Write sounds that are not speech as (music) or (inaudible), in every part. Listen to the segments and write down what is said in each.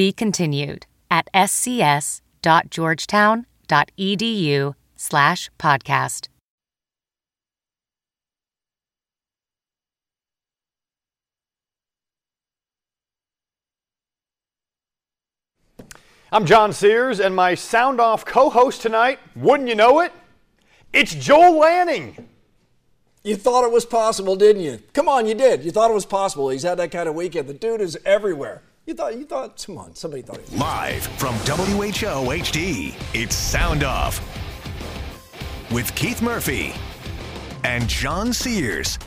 Be continued at scs.georgetown.edu slash podcast. I'm John Sears, and my sound off co host tonight, wouldn't you know it? It's Joel Lanning. You thought it was possible, didn't you? Come on, you did. You thought it was possible. He's had that kind of weekend. The dude is everywhere. You thought, you thought, come on, somebody thought was. Live from WHO HD, it's Sound Off with Keith Murphy and John Sears.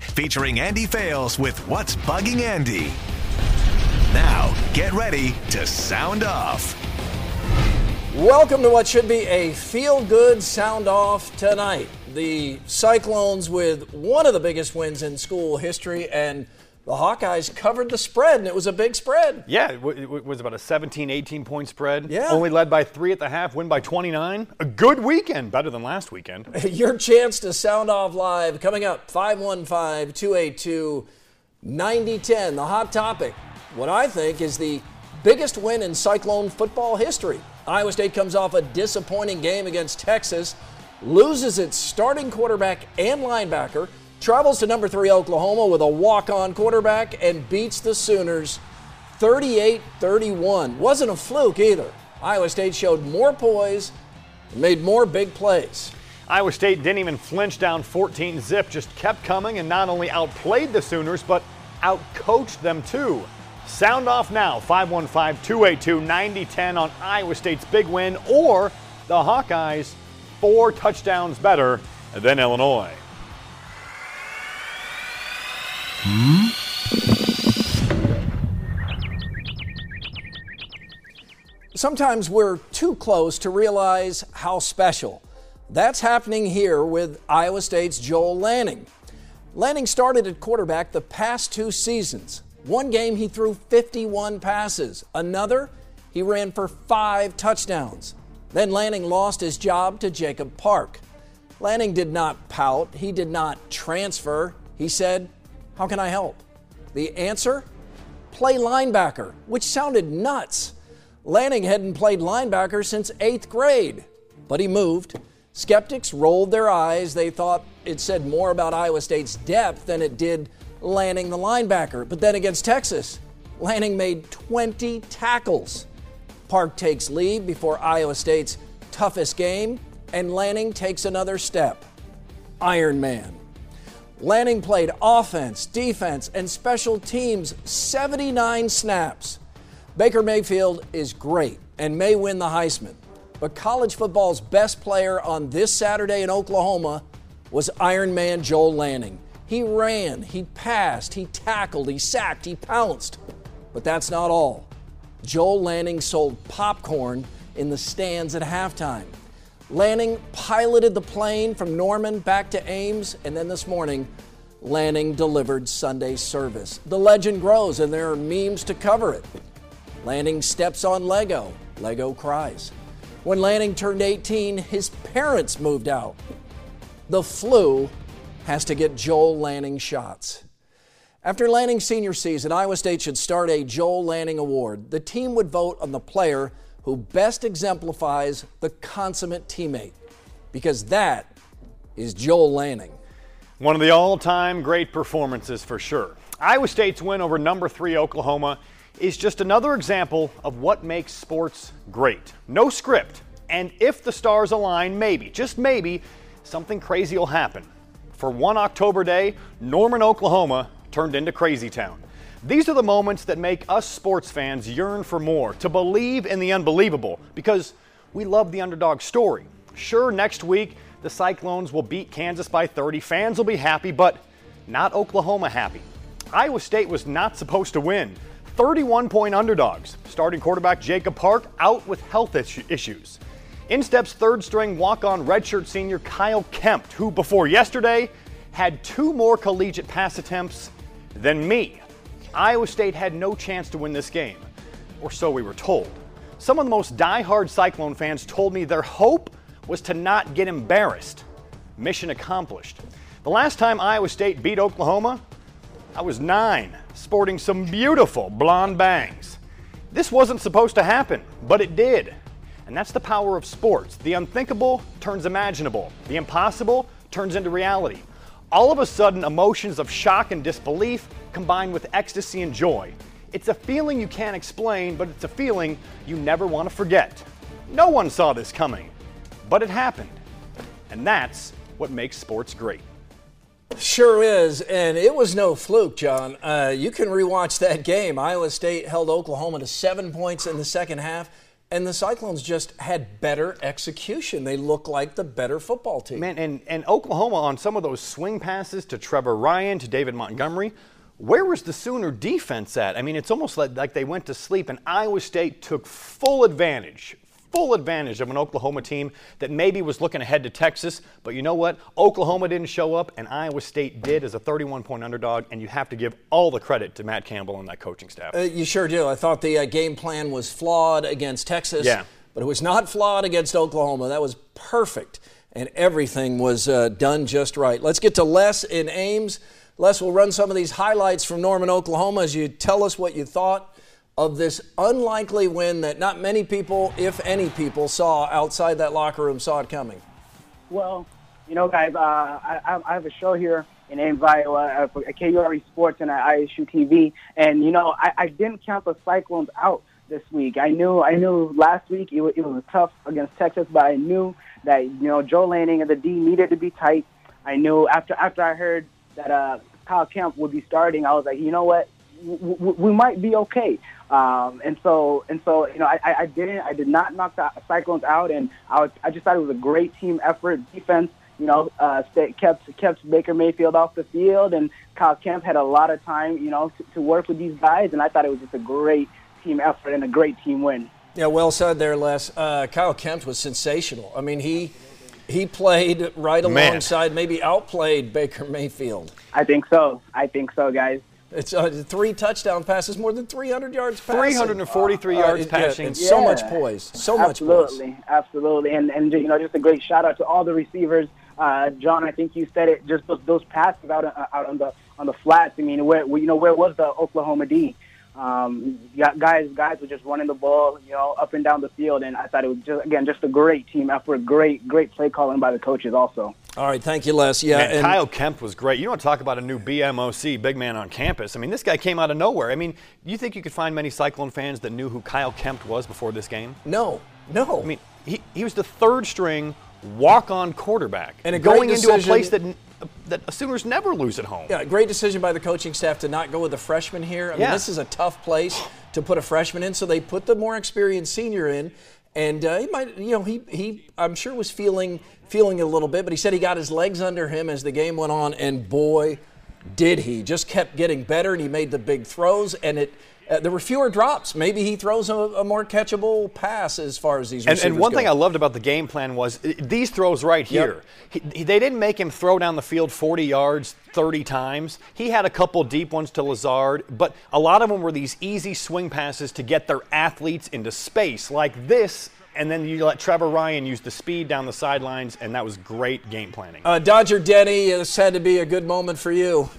Featuring Andy Fales with What's Bugging Andy. Now, get ready to sound off. Welcome to what should be a feel good sound off tonight. The Cyclones with one of the biggest wins in school history, and the Hawkeyes covered the spread, and it was a big spread. Yeah, it, w- it was about a 17, 18 point spread. Yeah. Only led by three at the half, win by 29. A good weekend, better than last weekend. (laughs) Your chance to sound off live coming up 515 282 9010. The hot topic, what I think is the biggest win in Cyclone football history. Iowa State comes off a disappointing game against Texas, loses its starting quarterback and linebacker, travels to number three Oklahoma with a walk on quarterback, and beats the Sooners 38 31. Wasn't a fluke either. Iowa State showed more poise and made more big plays. Iowa State didn't even flinch down 14 zip, just kept coming and not only outplayed the Sooners, but outcoached them too. Sound off now, 515 282 9010 on Iowa State's big win or the Hawkeyes four touchdowns better than Illinois. Hmm? Sometimes we're too close to realize how special. That's happening here with Iowa State's Joel Lanning. Lanning started at quarterback the past two seasons. One game he threw 51 passes, another, he ran for five touchdowns. Then Lanning lost his job to Jacob Park. Lanning did not pout, he did not transfer. He said, How can I help? The answer? Play linebacker, which sounded nuts. Lanning hadn't played linebacker since eighth grade, but he moved. Skeptics rolled their eyes. They thought it said more about Iowa State's depth than it did Lanning, the linebacker. But then against Texas, Lanning made 20 tackles. Park takes lead before Iowa State's toughest game, and Lanning takes another step. Iron Man. Lanning played offense, defense, and special teams 79 snaps. Baker Mayfield is great and may win the Heisman, but college football's best player on this Saturday in Oklahoma was Iron Man Joel Lanning. He ran, he passed, he tackled, he sacked, he pounced. But that's not all. Joel Lanning sold popcorn in the stands at halftime. Lanning piloted the plane from Norman back to Ames, and then this morning, Lanning delivered Sunday service. The legend grows, and there are memes to cover it. Lanning steps on Lego. Lego cries. When Lanning turned 18, his parents moved out. The flu has to get Joel Lanning shots. After Lanning's senior season, Iowa State should start a Joel Lanning Award. The team would vote on the player who best exemplifies the consummate teammate, because that is Joel Lanning. One of the all time great performances for sure. Iowa State's win over number three Oklahoma is just another example of what makes sports great. No script. And if the stars align, maybe, just maybe, something crazy will happen. For one October day, Norman, Oklahoma turned into Crazy Town. These are the moments that make us sports fans yearn for more, to believe in the unbelievable, because we love the underdog story. Sure, next week, the Cyclones will beat Kansas by 30. Fans will be happy, but not Oklahoma happy. Iowa State was not supposed to win. 31 point underdogs. Starting quarterback Jacob Park out with health issues. In steps third string walk on redshirt senior Kyle Kempt, who before yesterday had two more collegiate pass attempts than me. Iowa State had no chance to win this game, or so we were told. Some of the most die-hard Cyclone fans told me their hope was to not get embarrassed. Mission accomplished. The last time Iowa State beat Oklahoma, I was nine, sporting some beautiful blonde bangs. This wasn't supposed to happen, but it did. And that's the power of sports. The unthinkable turns imaginable, the impossible turns into reality. All of a sudden, emotions of shock and disbelief combine with ecstasy and joy. It's a feeling you can't explain, but it's a feeling you never want to forget. No one saw this coming, but it happened. And that's what makes sports great. Sure is, and it was no fluke, John. Uh, you can rewatch that game. Iowa State held Oklahoma to seven points in the second half, and the Cyclones just had better execution. They look like the better football team. Man, and, and Oklahoma on some of those swing passes to Trever Ryen, to David Montgomery, where was the Sooner defense at? I mean, it's almost like, like they went to sleep, and Iowa State took full advantage, full advantage of an Oklahoma team that maybe was looking ahead to Texas. But you know what? Oklahoma didn't show up, and Iowa State did as a 31 point underdog, and you have to give all the credit to Matt Campbell and that coaching staff. Uh, you sure do. I thought the uh, game plan was flawed against Texas, yeah. but it was not flawed against Oklahoma. That was perfect, and everything was uh, done just right. Let's get to Les in Ames. Les will run some of these highlights from Norman, Oklahoma, as you tell us what you thought of this unlikely win that not many people, if any people, saw outside that locker room, saw it coming. Well, you know, guys, uh, I, I have a show here in Iowa, at KURE Sports and at ISU TV, and you know, I, I didn't count the Cyclones out this week. I knew, I knew last week it was, it was tough against Texas, but I knew that you know Joe Lanning and the D needed to be tight. I knew after after I heard that uh, Kyle Kempt would be starting, I was like, you know what, w- w- we might be okay. Um, and so, and so, you know, I, I didn't, I did not knock the Cyclones out, and I was, I just thought it was a great team effort. Defense, you know, uh, kept kept Baker Mayfield off the field, and Kyle Kempt had a lot of time, you know, to, to work with these guys, and I thought it was just a great team effort and a great team win. Yeah, well said there, Les. Uh, Kyle Kempt was sensational. I mean, he he played right alongside, maybe outplayed Baker Mayfield. I think so. I think so, guys. It's uh, three touchdown passes, more than 300 yards passing. 343 uh, yards uh, passing. and so much poise. So absolutely, much poise. Absolutely. And, and, you know, just a great shout out to all the receivers. Uh, John, I think you said it, just those, those passes out, uh, out on the on the flats. I mean, where, you know, where was the Oklahoma D? Um, guys, guys were just running the ball, you know, up and down the field, and I thought it was just again just a great team effort, great, great play calling by the coaches also. All right, thank you, Les. Yeah, man, Kyle Kempt was great. You want to talk about a new BMOC, big man on campus? I mean, this guy came out of nowhere. I mean, you think you could find many Cyclone fans that knew who Kyle Kempt was before this game? No, no. I mean, he, he was the third string walk-on quarterback, and going decision. into a place that that Sooners never lose at home. Yeah, great decision by the coaching staff to not go with a freshman here. I mean, this is a tough place to put a freshman in, so they put the more experienced senior in. And uh, he might, you know, he, he I'm sure was feeling feeling a little bit, but he said he got his legs under him as the game went on, and boy, did he! Just kept getting better, and he made the big throws, and it uh, there were fewer drops. Maybe he throws a, a more catchable pass as far as these and, and, one go. thing I loved about the game plan was uh, these throws right here. Yep. He, they didn't make him throw down the field 40 yards 30 times. He had a couple deep ones to Lazard, but a lot of them were these easy swing passes to get their athletes into space, like this and then you let Trever Ryen use the speed down the sidelines, and that was great game planning. Uh, Dodger Denny, this had to be a good moment for you.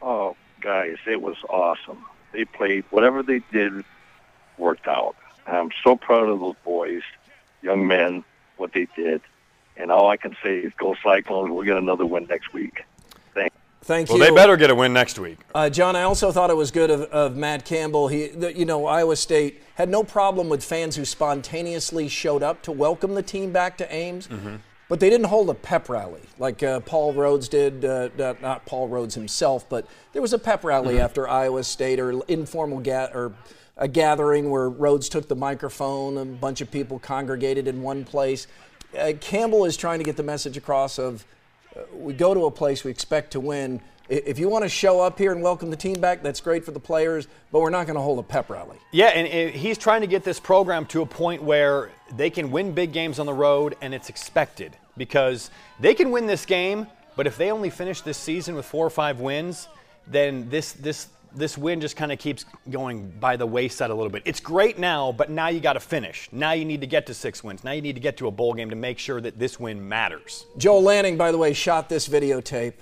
Oh, guys, it was awesome. They played whatever they did worked out. I'm so proud of those boys, young men, what they did. And all I can say is go Cyclones. We'll get another win next week. Thanks. Thank well, you. Well, they better get a win next week. Uh, John, I also thought it was good of, of Matt Campbell. He, the, you know, Iowa State had no problem with fans who spontaneously showed up to welcome the team back to Ames. Mm-hmm. But they didn't hold a pep rally like uh, Paul Rhoads did. Uh, not Paul Rhoads himself, but there was a pep rally mm-hmm. after Iowa State or informal ga- or a gathering where Rhoads took the microphone. A bunch of people congregated in one place. Uh, Campbell is trying to get the message across of uh, we go to a place we expect to win, If you want to show up here and welcome the team back, that's great for the players, but we're not going to hold a pep rally. Yeah, and he's trying to get this program to a point where they can win big games on the road, and it's expected because they can win this game, but if they only finish this season with four or five wins, then this this this win just kind of keeps going by the wayside a little bit. It's great now, but now you got to finish. Now you need to get to six wins. Now you need to get to a bowl game to make sure that this win matters. Joe Lanning, by the way, shot this videotape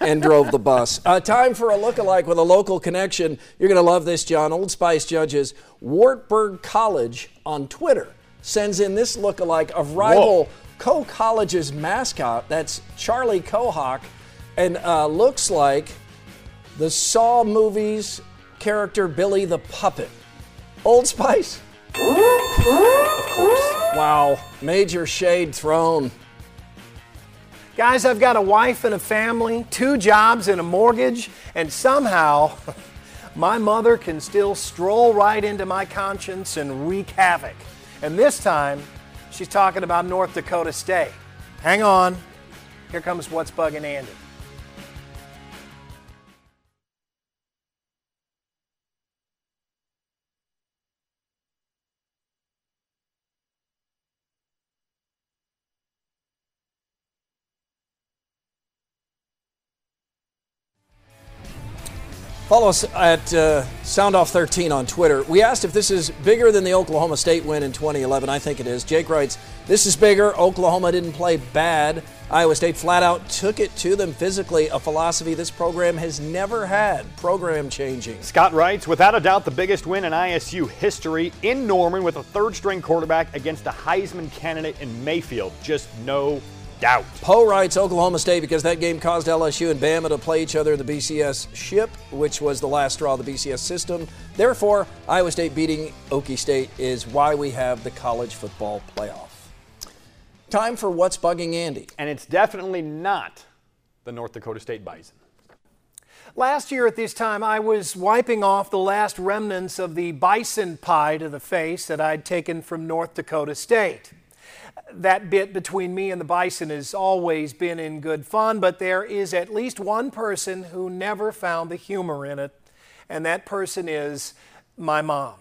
and drove the bus. Uh, time for a look-alike with a local connection. You're going to love this, John. Old Spice judges Wartburg College on Twitter sends in this look-alike of rival Coe College's mascot. That's Charlie Kohawk, and uh, looks like the Saw movies character Billy the Puppet. Old Spice? Of course. Wow. Major shade thrown. Guys, I've got a wife and a family, two jobs and a mortgage, and somehow (laughs) my mother can still stroll right into my conscience and wreak havoc. And this time, she's talking about North Dakota State. Hang on. Here comes what's bugging Andy. Follow us at uh, SoundOff13 on Twitter. We asked if this is bigger than the Oklahoma State win in 2011. I think it is. Jake writes, This is bigger. Oklahoma didn't play bad. Iowa State flat out took it to them physically, a philosophy this program has never had. Program changing. Scott writes, Without a doubt, the biggest win in ISU history in Norman with a third string quarterback against a Heisman candidate in Mayfield. Just no doubt. Poe writes Oklahoma State because that game caused LSU and Bama to play each other in the BCS ship, which was the last straw of the BCS system. Therefore, Iowa State beating Okie State is why we have the college football playoff. Time for What's Bugging Andy. And it's definitely not the North Dakota State Bison. Last year at this time, I was wiping off the last remnants of the bison pie to the face that I'd taken from North Dakota State that bit between me and the bison has always been in good fun, but there is at least one person who never found the humor in it, and that person is my mom,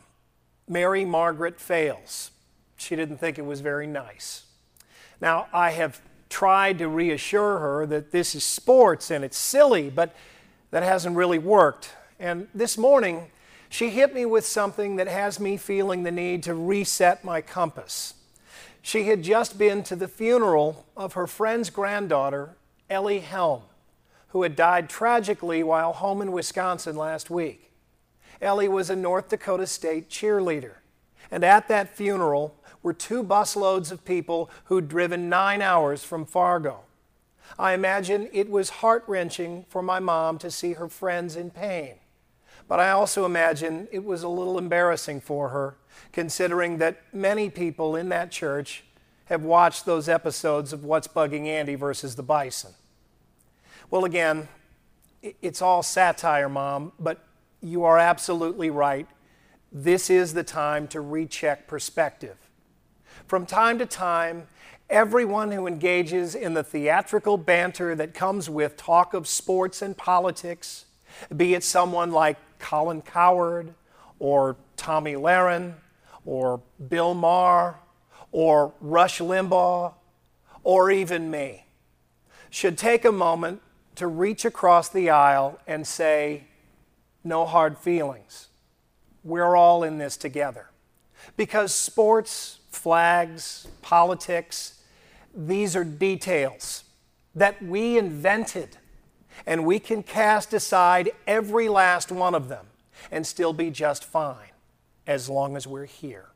Mary Margaret Fales. She didn't think it was very nice. Now, I have tried to reassure her that this is sports and it's silly, but that hasn't really worked. And this morning, she hit me with something that has me feeling the need to reset my compass. She had just been to the funeral of her friend's granddaughter, Ellie Helm, who had died tragically while home in Wisconsin last week. Ellie was a North Dakota State cheerleader, and at that funeral were two busloads of people who'd driven nine hours from Fargo. I imagine it was heart wrenching for my mom to see her friends in pain. But I also imagine it was a little embarrassing for her considering that many people in that church have watched those episodes of What's Bugging Andy versus the Bison. Well, again, it's all satire, Mom, but you are absolutely right. This is the time to recheck perspective. From time to time, everyone who engages in the theatrical banter that comes with talk of sports and politics, be it someone like Colin Cowherd or Tomi Lahren or Bill Maher or Rush Limbaugh or even me should take a moment to reach across the aisle and say, No hard feelings. We're all in this together. Because sports, flags, politics, these are details that we invented, and we can cast aside every last one of them and still be just fine as long as we're here.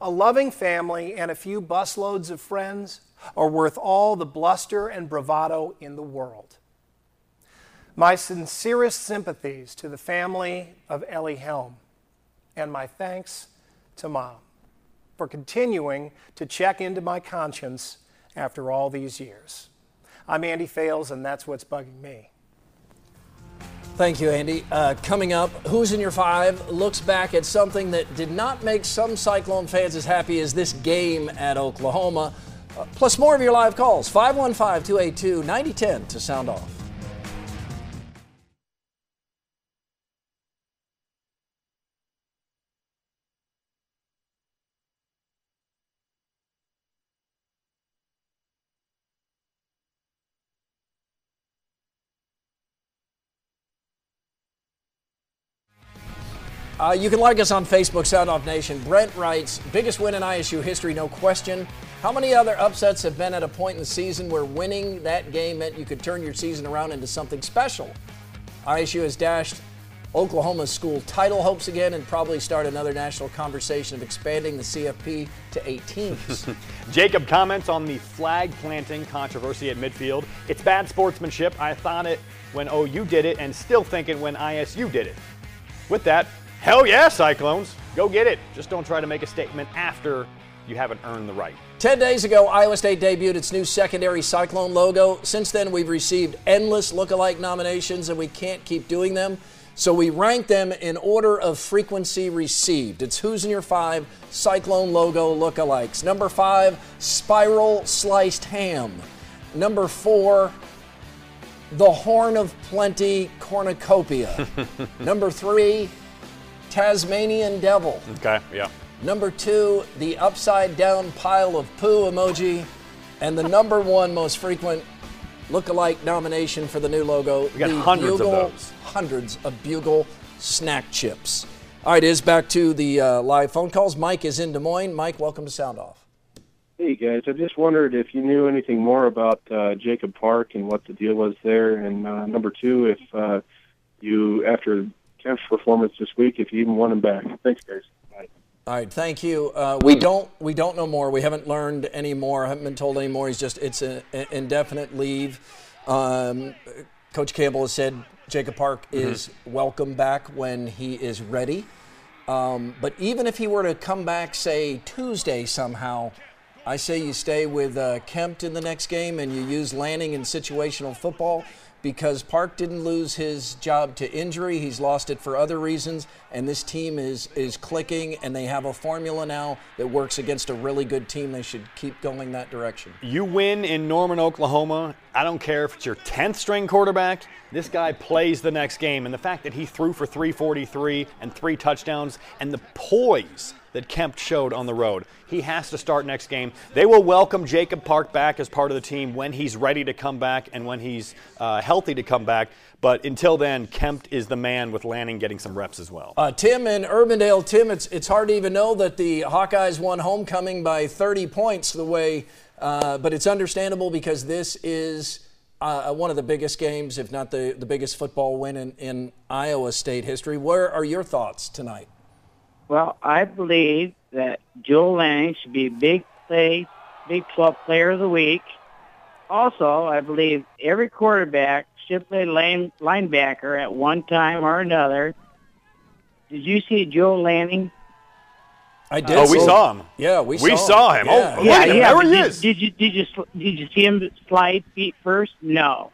A loving family and a few busloads of friends are worth all the bluster and bravado in the world. My sincerest sympathies to the family of Ellie Helm, and my thanks to Mom for continuing to check into my conscience after all these years. I'm Andy Fales, and that's what's bugging me. Thank you, Andy. Uh, coming up, Who's in Your Five looks back at something that did not make some Cyclone fans as happy as this game at Oklahoma. Uh, plus, more of your live calls 515 282 9010 to sound off. Uh, you can like us on Facebook, Sound Off Nation. Brent writes, biggest win in ISU history, no question. How many other upsets have been at a point in the season where winning that game meant you could turn your season around into something special? ISU has dashed Oklahoma's school title hopes again and probably start another national conversation of expanding the CFP to eight teams. (laughs) Jacob comments on the flag planting controversy at midfield. It's bad sportsmanship. I thought it when OU did it and still think it when ISU did it. With that, hell yeah, Cyclones. Go get it. Just don't try to make a statement after you haven't earned the right. 10 days ago, Iowa State debuted its new secondary Cyclone logo. Since then, we've received endless look-alike nominations, and we can't keep doing them. So we rank them in order of frequency received. It's Who's in Your Five Cyclone logo lookalikes. Number five, Spiral Sliced Ham. Number four, The Horn of Plenty Cornucopia. (laughs) Number three, Tasmanian Devil. Okay, yeah. Number two, the upside down pile of poo emoji. And the number one most frequent look-alike nomination for the new logo. We got the hundreds Bugle, of those. Hundreds of Bugle snack chips. All right, is back to the uh, live phone calls. Mike is in Des Moines. Mike, welcome to Sound Off. Hey guys, I just wondered if you knew anything more about uh, Jacob Park and what the deal was there, and uh, number two, if uh, you after Kempt's performance this week, if you even want him back. Thanks, guys. Bye. All right, thank you. Uh, we don't we don't know more. We haven't learned any more. Haven't been told any more. He's just it's an indefinite leave. Um, Coach Campbell has said Jacob Park is welcome back when he is ready. Um, but even if he were to come back, say Tuesday somehow, I say you stay with uh, Kempt in the next game and you use Lanning in situational football because Park didn't lose his job to injury. He's lost it for other reasons, and this team is is clicking, and they have a formula now that works against a really good team. They should keep going that direction. You win in Norman, Oklahoma. I don't care if it's your 10th string quarterback. This guy plays the next game. And the fact that he threw for 343 and three touchdowns and the poise that Kempt showed on the road, he has to start next game. They will welcome Jacob Park back as part of the team when he's ready to come back and when he's uh, healthy to come back. But until then, Kempt is the man with Lanning getting some reps as well. Uh, Tim in Urbandale, Tim, it's it's hard to even know that the Hawkeyes won homecoming by 30 points the way, uh, but it's understandable because this is uh, one of the biggest games, if not the, the biggest football win in, in Iowa State history. Where are your thoughts tonight? Well, I believe that Joel Lanning should be big play, Big 12 Player of the Week. Also, I believe every quarterback should play line, linebacker at one time or another. Did you see Joel Lanning? I oh, did. Oh, we so- saw him. Yeah, we, We saw, saw him. Oh, Yeah. Look yeah, at him. yeah. There he did, is. Did you did you sl- did you see him slide feet first? No,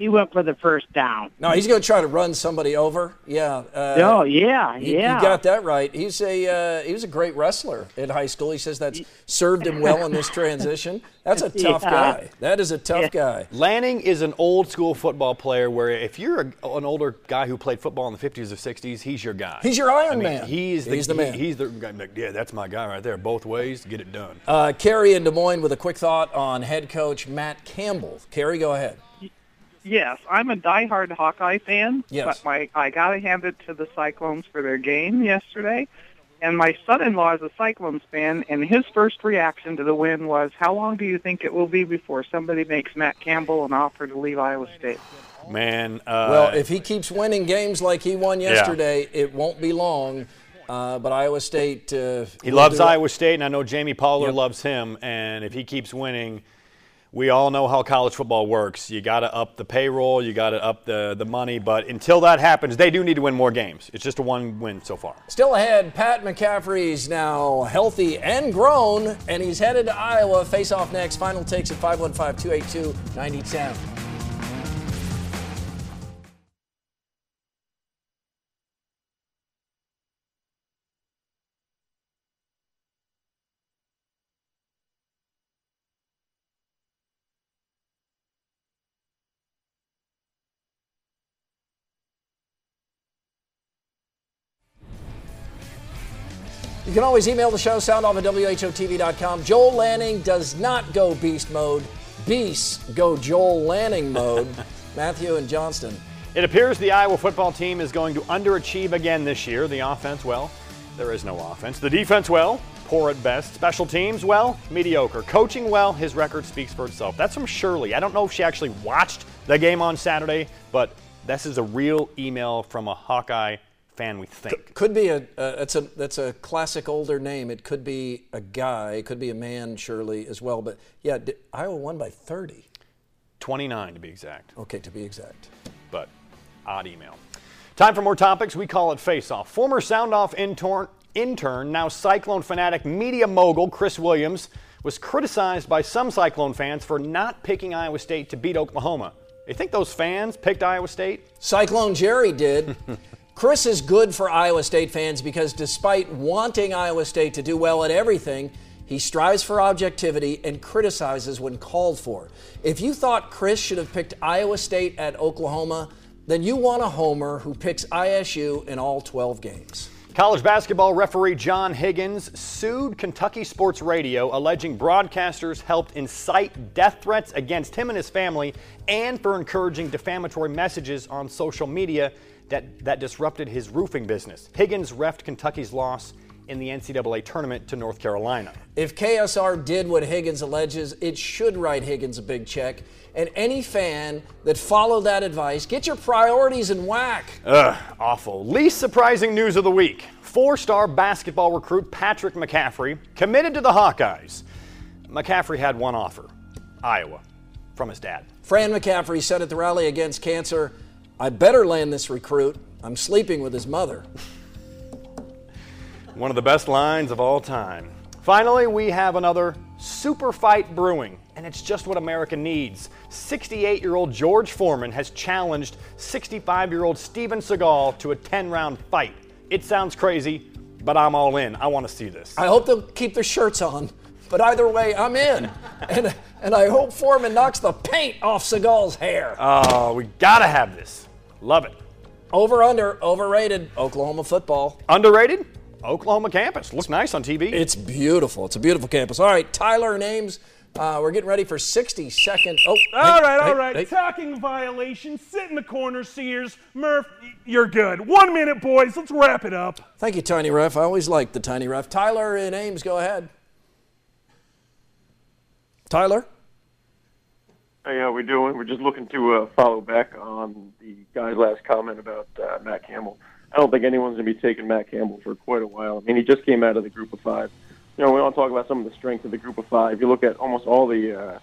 he went for the first down. No, he's going to try to run somebody over. Yeah. Uh, oh yeah, You, yeah. you got that right. He's a uh, he was a great wrestler in high school. He says that's served him well in this (laughs) transition. That's a tough Yeah. guy. That is a tough Yeah. guy. Lanning is an old school football player where if you're a, an older guy who played football in the 50s or 60s, he's your guy. He's your Iron I mean, Man. He's the, He's the man. he- he's the guy. like, Yeah, that's my guy right there. Both ways, get it done. Uh, Kerry in Des Moines with a quick thought on head coach Matt Campbell. Kerry, go ahead. Yes, I'm a diehard Hawkeye fan, Yes. but my I got to hand it to the Cyclones for their game yesterday. And my son-in-law is a Cyclones fan, and his first reaction to the win was, "How long do you think it will be before somebody makes Matt Campbell an offer to leave Iowa State?" Man, uh, Well, if he keeps winning games like he won yesterday, it won't be long. Uh, but Iowa State. Uh, he loves. Iowa State, and I know Jamie Pollard Yep. loves him. And if he keeps winning, we all know how college football works. You got to up the payroll, you got to up the, the money. But until that happens, they do need to win more games. It's just a one win so far. Still ahead, Pat McCaffery's now healthy and grown, and he's headed to Iowa. Face off next. Final takes at 515 282 9010. You can always email the show, soundoff at WHOTV.com. Joel Lanning does not go beast mode. Beasts go Joel Lanning mode. (laughs) Matthew and Johnston. It appears the Iowa football team is going to underachieve again this year. The offense, well, there is no offense. The defense, well, poor at best. Special teams, well, mediocre. Coaching, well, his record speaks for itself. That's from Shirley. I don't know if she actually watched the game on Saturday, but this is a real email from a Hawkeye fan, we think. Could be a uh, that's a that's a classic older name. It could be a guy. It could be a man, surely as well. But yeah, Iowa won by 30. 29 to be exact. Okay, to be exact. But odd email. Time for more topics. We call it Face Off. Former Sound Off intern, intern, now Cyclone fanatic media mogul Chris Williams was criticized by some Cyclone fans for not picking Iowa State to beat Oklahoma. You think those fans picked Iowa State? Cyclone Jerry did. (laughs) Chris is good for Iowa State fans because despite wanting Iowa State to do well at everything, he strives for objectivity and criticizes when called for. If you thought Chris should have picked Iowa State at Oklahoma, then you want a homer who picks ISU in all 12 games. College basketball referee John Higgins sued Kentucky Sports Radio, alleging broadcasters helped incite death threats against him and his family and for encouraging defamatory messages on social media that, that disrupted his roofing business. Higgins refed Kentucky's loss in the NCAA tournament to North Carolina. If KSR did what Higgins alleges, it should write Higgins a big check. And any fan that followed that advice, get your priorities in whack. Ugh, awful. Least surprising news of the week four star basketball recruit Patrick McCaffery committed to the Hawkeyes. McCaffery had one offer Iowa from his dad. Fran McCaffery said at the rally against cancer, I better land this recruit. I'm sleeping with his mother. One of the best lines of all time. Finally, we have another super fight brewing, and it's just what America needs. 68 year old George Foreman has challenged 65 year old Steven Seagal to a 10 round fight. It sounds crazy, but I'm all in. I want to see this. I hope they'll keep their shirts on, but either way, I'm in. and, and I hope Foreman knocks the paint off Seagal's hair. Oh, we gotta have this. Love it. Over under, overrated. Oklahoma football. Underrated? Oklahoma campus. Looks nice on TV. It's beautiful. It's a beautiful campus. All right, Tyler Names. Uh, we're getting ready for 60 seconds. Oh, all hey, right, hey, all right. Hey. Talking violation. Sit in the corner, Sears. Murph, you're good. One minute, boys. Let's wrap it up. Thank you, Tiny Ref. I always like the Tiny Ref. Tyler and Ames, go ahead. Tyler? Hey, how we doing? We're just looking to uh, follow back on the guy's last comment about uh, Matt Campbell. I don't think anyone's going to be taking Matt Campbell for quite a while. I mean, he just came out of the group of five. You know, we don't talk about some of the strength of the group of five. You look at almost all the uh,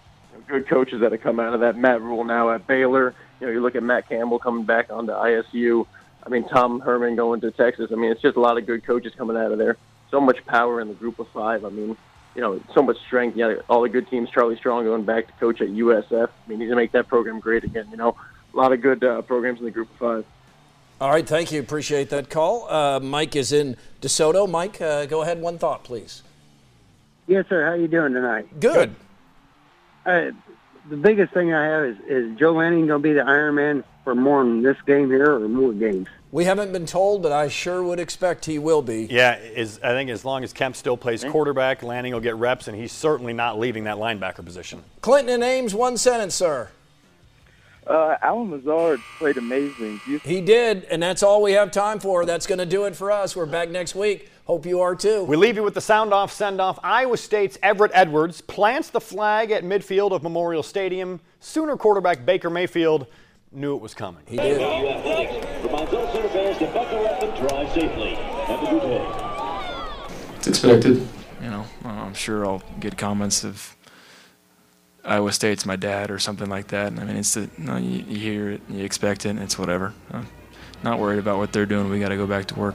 good coaches that have come out of that. Matt Rhule now at Baylor. You know, you look at Matt Campbell coming back onto ISU. I mean, Tom Herman going to Texas. I mean, it's just a lot of good coaches coming out of there. So much power in the group of five. I mean, you know, so much strength. Yeah, all the good teams. Charlie Strong going back to coach at USF. I mean, he's gonna make that program great again. You know, a lot of good uh, programs in the Group of Five. All right, thank you. Appreciate that call. Uh, Mike is in DeSoto. Mike, uh, go ahead. One thought, please. Yes, sir. How are you doing tonight? Good. Uh, the biggest thing I have is, is Joe Lanning going to be the Iron Man for more than this game here or more games? We haven't been told, but I sure would expect he will be. Yeah, is, I think as long as Kempt still plays quarterback, Lanning will get reps, and he's certainly not leaving that linebacker position. Clinton and Ames, one sentence, sir. Uh, Allen Lazard played amazing. You- he did, and that's all we have time for. That's going to do it for us. We're back next week. Hope you are too. We leave you with the sound off, send off. Iowa State's Everett Edwards plants the flag at midfield of Memorial Stadium. Sooner quarterback Baker Mayfield knew it was coming. He did. It's expected. You know, I'm sure I'll get comments of Iowa State's my dad or something like that. I mean, it's the, you, know, you, you hear it, you expect it, and it's whatever. I'm not worried about what they're doing. We got to go back to work.